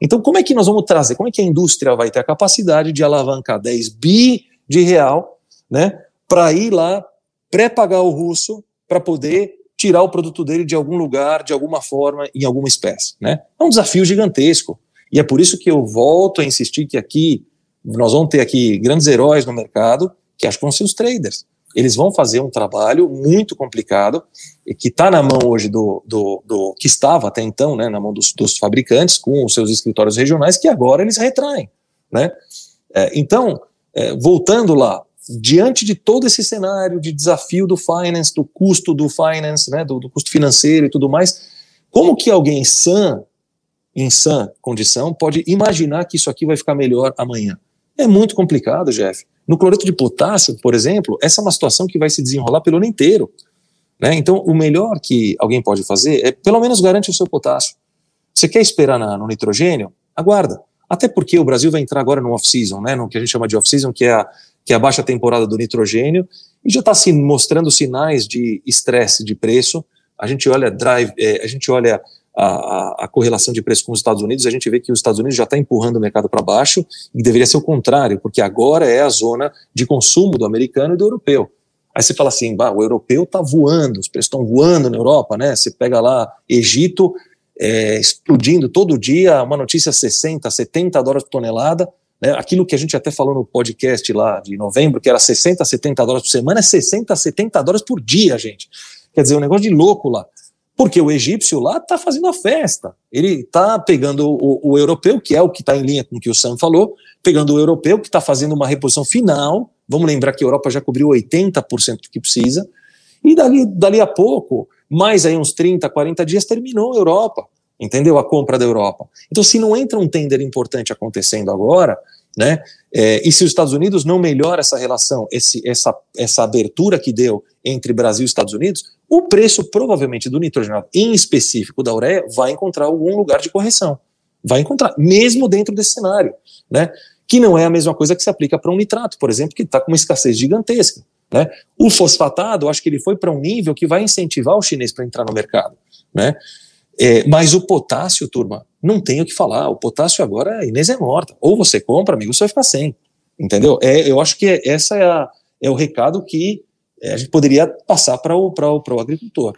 Speaker 1: Então, como é que nós vamos trazer? Como é que a indústria vai ter a capacidade de alavancar 10 bi de real né, para ir lá pré-pagar o russo para poder tirar o produto dele de algum lugar, de alguma forma, em alguma espécie. Né? É um desafio gigantesco. E é por isso que eu volto a insistir que aqui nós vamos ter aqui grandes heróis no mercado, que acho que vão ser os traders. Eles vão fazer um trabalho muito complicado, que está na mão hoje do, do, do, que estava até então, né, na mão dos, dos, fabricantes, com os seus escritórios regionais, que agora eles retraem. Né? É, então, é, voltando lá, diante de todo esse cenário de desafio do finance, do custo do finance, né, do, do custo financeiro e tudo mais, como que alguém sã, em sã condição, pode imaginar que isso aqui vai ficar melhor amanhã? É muito complicado, Jeff. No cloreto de potássio, por exemplo, essa é uma situação que vai se desenrolar pelo ano inteiro. Né? Então, o melhor que alguém pode fazer é, pelo menos, garante o seu potássio. Você quer esperar na, no nitrogênio? Aguarda. Até porque o Brasil vai entrar agora no off-season, né, no que a gente chama de off-season, que é a que é a baixa temporada do nitrogênio, e já está se mostrando sinais de estresse de preço. A gente olha drive, é, a gente olha a, a, correlação de preço com os Estados Unidos, a gente vê que os Estados Unidos já está empurrando o mercado para baixo, e deveria ser o contrário, porque agora é a zona de consumo do americano e do europeu. Aí você fala assim, bah, o europeu está voando, os preços estão voando na Europa, né? Você pega lá Egito é, explodindo todo dia, uma notícia 60, 70 dólares por tonelada, né, aquilo que a gente até falou no podcast lá de novembro, que era 60, 70 dólares por semana, é 60, 70 dólares por dia, gente. Quer dizer, um negócio de louco lá. Porque o egípcio lá está fazendo a festa. Ele está pegando o, o, europeu, que é o que está em linha com o que o Sam falou, pegando o europeu, que está fazendo uma reposição final. Vamos lembrar que a Europa já cobriu 80% do que precisa. E dali, dali a pouco, mais aí uns 30, 40 dias, terminou a Europa entendeu? A compra da Europa. Então, se não entra um tender importante acontecendo agora, né? É, e se os Estados Unidos não melhora essa relação, esse, essa, essa abertura que deu entre Brasil e Estados Unidos, o preço provavelmente do nitrogenado, em específico da ureia, vai encontrar algum lugar de correção. vai encontrar, mesmo dentro desse cenário, né? Que não é a mesma coisa que se aplica para um nitrato, por exemplo, que está com uma escassez gigantesca. Né? O fosfatado, acho que ele foi para um nível que vai incentivar o chinês para entrar no mercado. Né? É, mas o potássio, turma, não tem o que falar. O potássio agora, a Inês é morta. Ou você compra, amigo, você vai ficar sem. Entendeu? É, eu acho que é, essa é, a, é o recado que é, a gente poderia passar para o, o, o agricultor.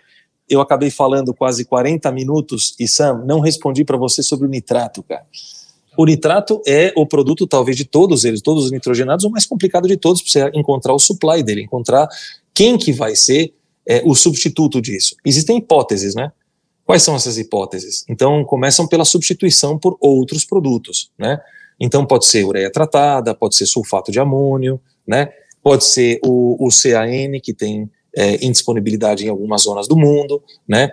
Speaker 1: Eu acabei falando quase 40 minutos e, Sam, não respondi para você sobre o nitrato, cara. O nitrato é o produto, talvez, de todos eles, todos os nitrogenados, o mais complicado de todos para você encontrar o supply dele, encontrar quem que vai ser é, o substituto disso. Existem hipóteses, né? Quais são essas hipóteses? Então, começam pela substituição por outros produtos, né? Então, pode ser ureia tratada, pode ser sulfato de amônio, né? Pode ser o, o CAN, que tem é, indisponibilidade em algumas zonas do mundo, né?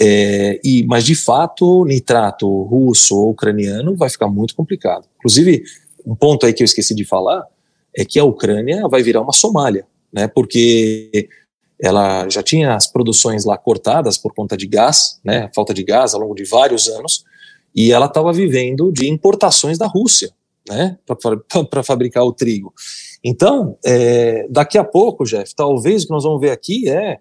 Speaker 1: É, e, mas de fato, nitrato russo ou ucraniano vai ficar muito complicado. Inclusive, um ponto aí que eu esqueci de falar é que a Ucrânia vai virar uma Somália, né? Porque ela já tinha as produções lá cortadas por conta de gás, né? Falta de gás ao longo de vários anos, e ela estava vivendo de importações da Rússia, né? Para fabricar o trigo. Então, é, daqui a pouco, Jeff, talvez o que nós vamos ver aqui é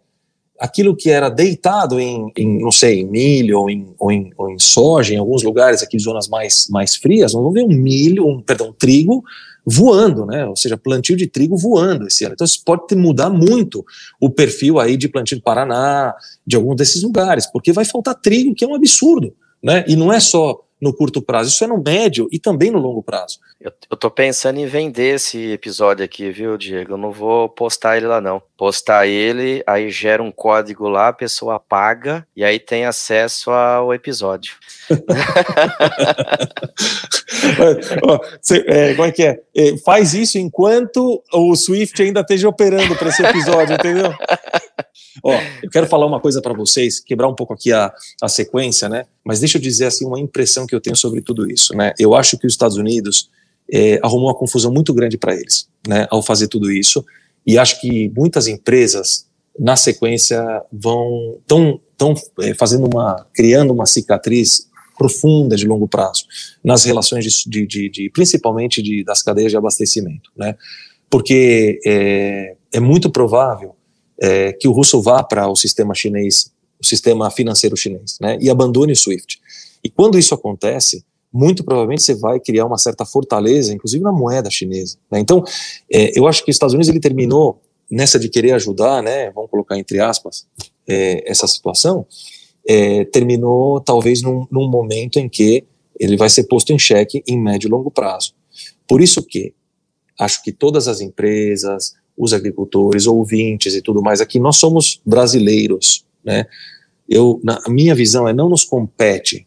Speaker 1: aquilo que era deitado em, em não sei, em milho ou em, ou em, ou em soja, em alguns lugares aqui, zonas mais, mais frias, nós vamos ver um milho, um, perdão, um trigo voando, né? Ou seja, plantio de trigo voando esse ano. Então isso pode mudar muito o perfil aí de plantio do Paraná, de algum desses lugares, porque vai faltar trigo, que é um absurdo, né? E não é só no curto prazo, isso é no médio e também no longo prazo.
Speaker 3: Eu, eu tô pensando em vender esse episódio aqui, viu, Diego? Eu não vou postar ele lá, não. Postar ele, aí gera um código lá, a pessoa paga e aí tem acesso ao episódio.
Speaker 1: É, como é que é? é? Faz isso enquanto o Swift ainda esteja operando para esse episódio, entendeu? Ó, eu quero falar uma coisa para vocês, quebrar um pouco aqui a, a sequência, né? Mas deixa eu dizer assim uma impressão que eu tenho sobre tudo isso, né? Eu acho que os Estados Unidos é, arrumou uma confusão muito grande para eles, né? Ao fazer tudo isso, e acho que muitas empresas na sequência vão tão tão é, fazendo uma criando uma cicatriz profunda de longo prazo nas relações de, de, de, de principalmente das cadeias de abastecimento, né? Porque é, é muito provável é, que o russo vá para o sistema chinês, o sistema financeiro chinês, né, e abandone o SWIFT. E quando isso acontece, muito provavelmente você vai criar uma certa fortaleza, inclusive na moeda chinesa. Né? Então, é, eu acho que os Estados Unidos ele terminou nessa de querer ajudar, né, vamos colocar entre aspas, é, essa situação, é, terminou talvez num, num momento em que ele vai ser posto em xeque em médio e longo prazo. Por isso que acho que todas as empresas, os agricultores, ouvintes e tudo mais aqui, nós somos brasileiros, né? Eu, na minha visão é não nos compete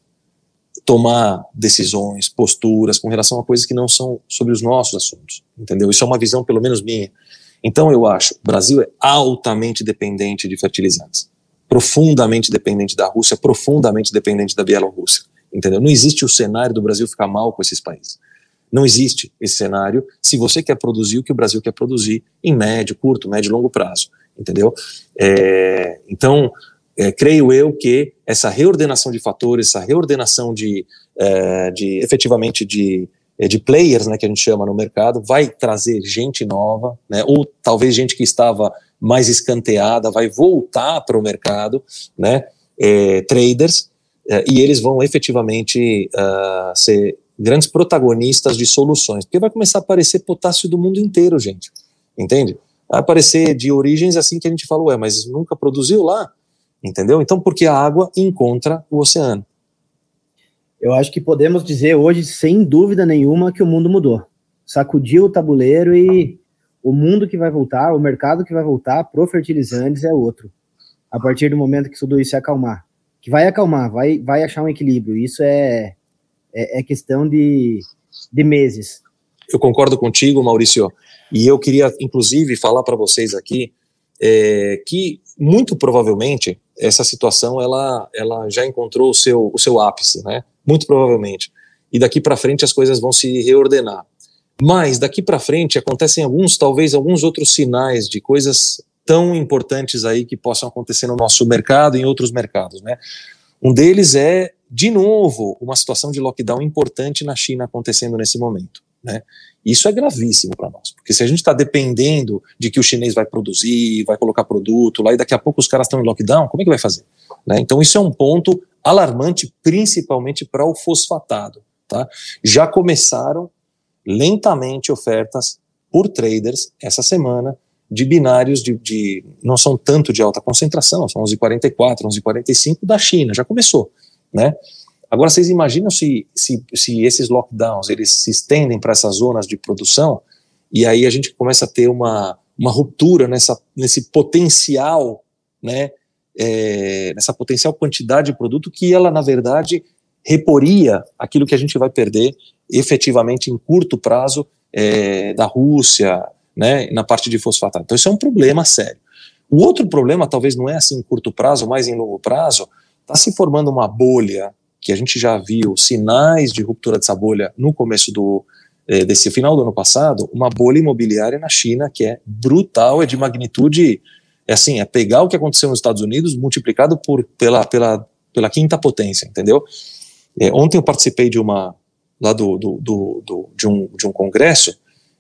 Speaker 1: tomar decisões, posturas com relação a coisas que não são sobre os nossos assuntos, entendeu? Isso é uma visão pelo menos minha. Então eu acho, o Brasil é altamente dependente de fertilizantes, profundamente dependente da Rússia, profundamente dependente da Bielorrússia, entendeu? Não existe o cenário do Brasil ficar mal com esses países. Não existe esse cenário se você quer produzir o que o Brasil quer produzir em médio, curto, médio e longo prazo, entendeu? É, então, é, creio eu que essa reordenação de fatores, essa reordenação de, é, de efetivamente de, é, de players, né, que a gente chama no mercado, vai trazer gente nova, né, ou talvez gente que estava mais escanteada, vai voltar para o mercado, né, é, traders, é, e eles vão efetivamente uh, ser grandes protagonistas de soluções, porque vai começar a aparecer potássio do mundo inteiro, gente, entende? Vai aparecer de origens assim que a gente fala, ué, mas nunca produziu lá, entendeu? Então, porque a água encontra o oceano.
Speaker 4: Eu acho que podemos dizer hoje, sem dúvida nenhuma, que o mundo mudou. Sacudiu o tabuleiro e o mundo que vai voltar, o mercado que vai voltar pro fertilizantes é outro. A partir do momento que tudo isso se acalmar. Que vai acalmar, vai, vai achar um equilíbrio. Isso é, é, é questão de, de meses.
Speaker 1: Eu concordo contigo, Maurício, e eu queria, inclusive, falar para vocês aqui é, que, muito provavelmente, essa situação ela, ela já encontrou o seu, o seu ápice, né? Muito provavelmente. E daqui para frente as coisas vão se reordenar. Mas daqui para frente acontecem alguns, talvez alguns outros sinais de coisas tão importantes aí que possam acontecer no nosso mercado e em outros mercados, né? Um deles é de novo, uma situação de lockdown importante na China acontecendo nesse momento. Né? Isso é gravíssimo para nós, porque se a gente está dependendo de que o chinês vai produzir, vai colocar produto lá e daqui a pouco os caras estão em lockdown, como é que vai fazer? Né? Então, isso é um ponto alarmante, principalmente para o fosfatado. Tá? Já começaram lentamente ofertas por traders essa semana de binários de, de, não são tanto de alta concentração, são 11,44, 11,45 da China, já começou, né? Agora vocês imaginam se, se, se esses lockdowns eles se estendem para essas zonas de produção e aí a gente começa a ter uma, uma ruptura nessa, nesse potencial, né? É, nessa potencial quantidade de produto que ela na verdade reporia aquilo que a gente vai perder efetivamente em curto prazo é, da Rússia, né, na parte de fosfatado. Então isso é um problema sério. O outro problema, talvez não é assim em curto prazo, mas em longo prazo, está se formando uma bolha que a gente já viu sinais de ruptura dessa bolha no começo do eh, desse final do ano passado, uma bolha imobiliária na China que é brutal, é de magnitude, é assim, é pegar o que aconteceu nos Estados Unidos multiplicado por pela pela pela quinta potência, entendeu? É, ontem eu participei de uma lá do, do, do, do de um de um congresso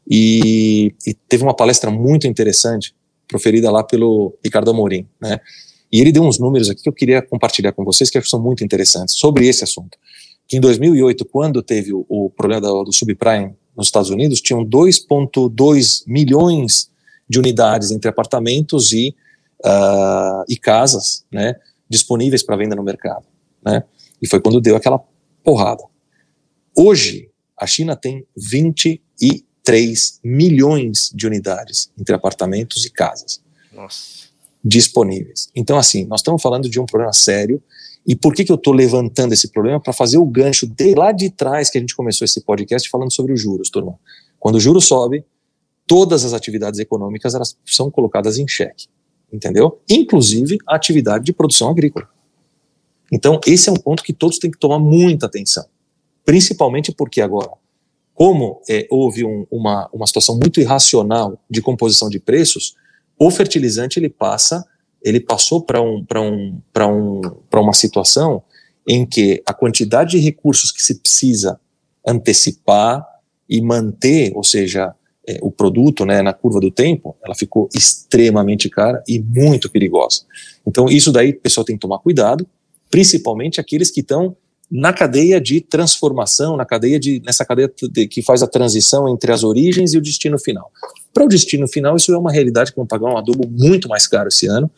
Speaker 1: e, e, teve uma palestra muito interessante proferida lá pelo Ricardo Amorim, né? E ele deu uns números aqui que eu queria compartilhar com vocês que são muito interessantes sobre esse assunto. Que em 2008, quando teve o, o problema do, do subprime nos Estados Unidos, tinham 2,2 milhões de unidades entre apartamentos e, uh, e casas, né, disponíveis para venda no mercado, né? E foi quando deu aquela porrada. Hoje, a China tem 20 e 3 milhões de unidades entre apartamentos e casas Nossa. Disponíveis. Então, assim, nós estamos falando de um problema sério. E por que, que eu estou levantando esse problema? Para fazer o gancho de lá de trás que a gente começou esse podcast falando sobre os juros, turma. Quando o juro sobe, todas as atividades econômicas elas são colocadas em xeque, entendeu? Inclusive a atividade de produção agrícola. Então, esse é um ponto que todos têm que tomar muita atenção. Principalmente porque agora como é, houve um, uma, uma situação muito irracional de composição de preços, o fertilizante ele passa, ele passou para um, um, um, uma situação em que a quantidade de recursos que se precisa antecipar e manter, ou seja, é, o produto né, na curva do tempo, ela ficou extremamente cara e muito perigosa. Então, isso daí o pessoal tem que tomar cuidado, principalmente aqueles que estão na cadeia de transformação, na cadeia de, nessa cadeia de, que faz a transição entre as origens e o destino final. Para o destino final, isso é uma realidade que vão pagar um adubo muito mais caro esse ano,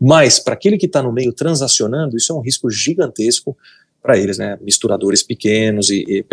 Speaker 1: mas para aquele que está no meio transacionando, isso é um risco gigantesco para eles, né? Misturadores pequenos e, e,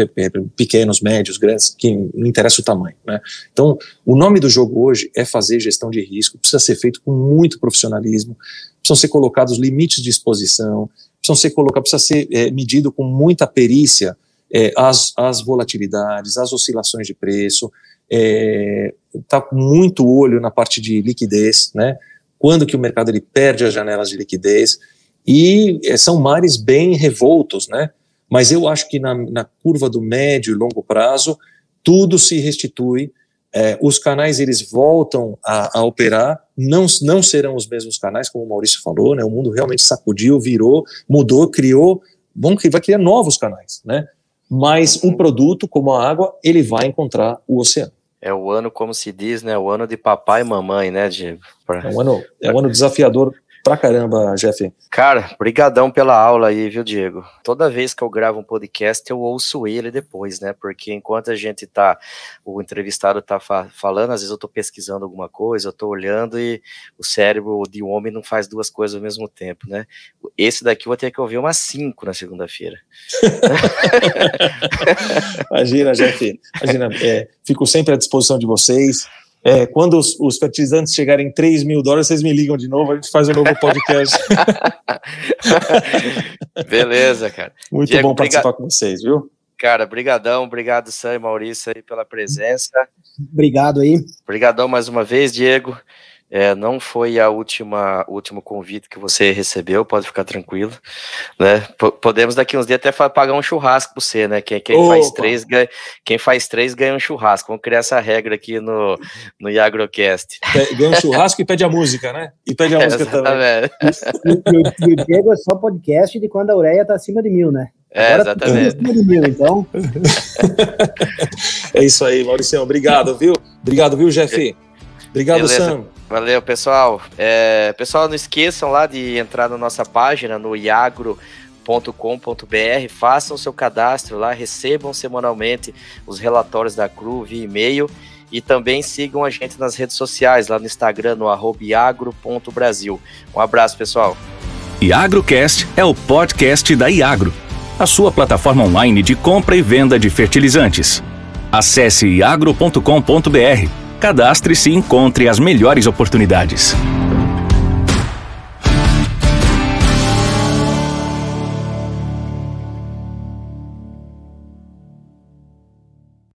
Speaker 1: pequenos, médios, grandes, que não interessa o tamanho, né? Então, o nome do jogo hoje é fazer gestão de risco, precisa ser feito com muito profissionalismo, precisam ser colocados limites de exposição, precisam ser colocados, precisa ser é, medido com muita perícia é, as, as volatilidades, as oscilações de preço, está é, com muito olho na parte de liquidez, né? Quando que o mercado ele perde as janelas de liquidez e é, são mares bem revoltos, né? Mas eu acho que na, na curva do médio e longo prazo tudo se restitui é, os canais eles voltam a, a, operar, não, não serão os mesmos canais, como o Maurício falou, né? O mundo realmente sacudiu, virou, mudou, criou, bom, vai criar novos canais, né? Mas o produto, como a água, ele vai encontrar o oceano.
Speaker 3: É o ano, como se diz, né? O ano de papai e mamãe, né, Diego?
Speaker 1: É um ano, é um ano desafiador pra caramba, Jeff.
Speaker 3: Cara, brigadão pela aula aí, viu, Diego? Toda vez que eu gravo um podcast, eu ouço ele depois, né? Porque enquanto a gente tá, o entrevistado tá fa falando, às vezes eu tô pesquisando alguma coisa, eu tô olhando e o cérebro de um homem não faz duas coisas ao mesmo tempo, né? Esse daqui eu vou ter que ouvir umas cinco na segunda-feira.
Speaker 1: imagina, Jeff. Imagina, é, fico sempre à disposição de vocês. É, quando os, os, fertilizantes chegarem em 3 mil dólares, vocês me ligam de novo, a gente faz um novo podcast.
Speaker 3: Beleza, cara.
Speaker 1: Muito Diego, bom participar com vocês, viu?
Speaker 3: Cara, brigadão, obrigado Sam e Maurício aí pela presença.
Speaker 4: Obrigado aí.
Speaker 3: Obrigadão mais uma vez, Diego. É, não foi a última, o último convite que você recebeu, pode ficar tranquilo, né? P podemos daqui uns dias até pagar um churrasco para você, né? Quem, quem faz três ganha, quem faz três ganha um churrasco. Vamos criar essa regra aqui no no Iagrocast.
Speaker 1: Ganha um churrasco e pede a música, né? E pede a música
Speaker 4: Exatamente. também. E, e, o Diego é só podcast de quando a ureia tá acima de mil, né?
Speaker 3: É, Agora tá exatamente. Tá
Speaker 4: de mil, então.
Speaker 1: é isso aí, Maurício. Obrigado, viu? Obrigado, viu, Jeff? Obrigado, Beleza. Sam.
Speaker 3: Valeu, pessoal. É, pessoal, não esqueçam lá de entrar na nossa página no iagro.com.br, façam seu cadastro lá, recebam semanalmente os relatórios da CRU via e-mail e também sigam a gente nas redes sociais, lá no Instagram, no iagro.brasil. Um abraço, pessoal.
Speaker 2: IagroCast é o podcast da Iagro, a sua plataforma online de compra e venda de fertilizantes. Acesse iagro.com.br Cadastre-se e encontre as melhores oportunidades.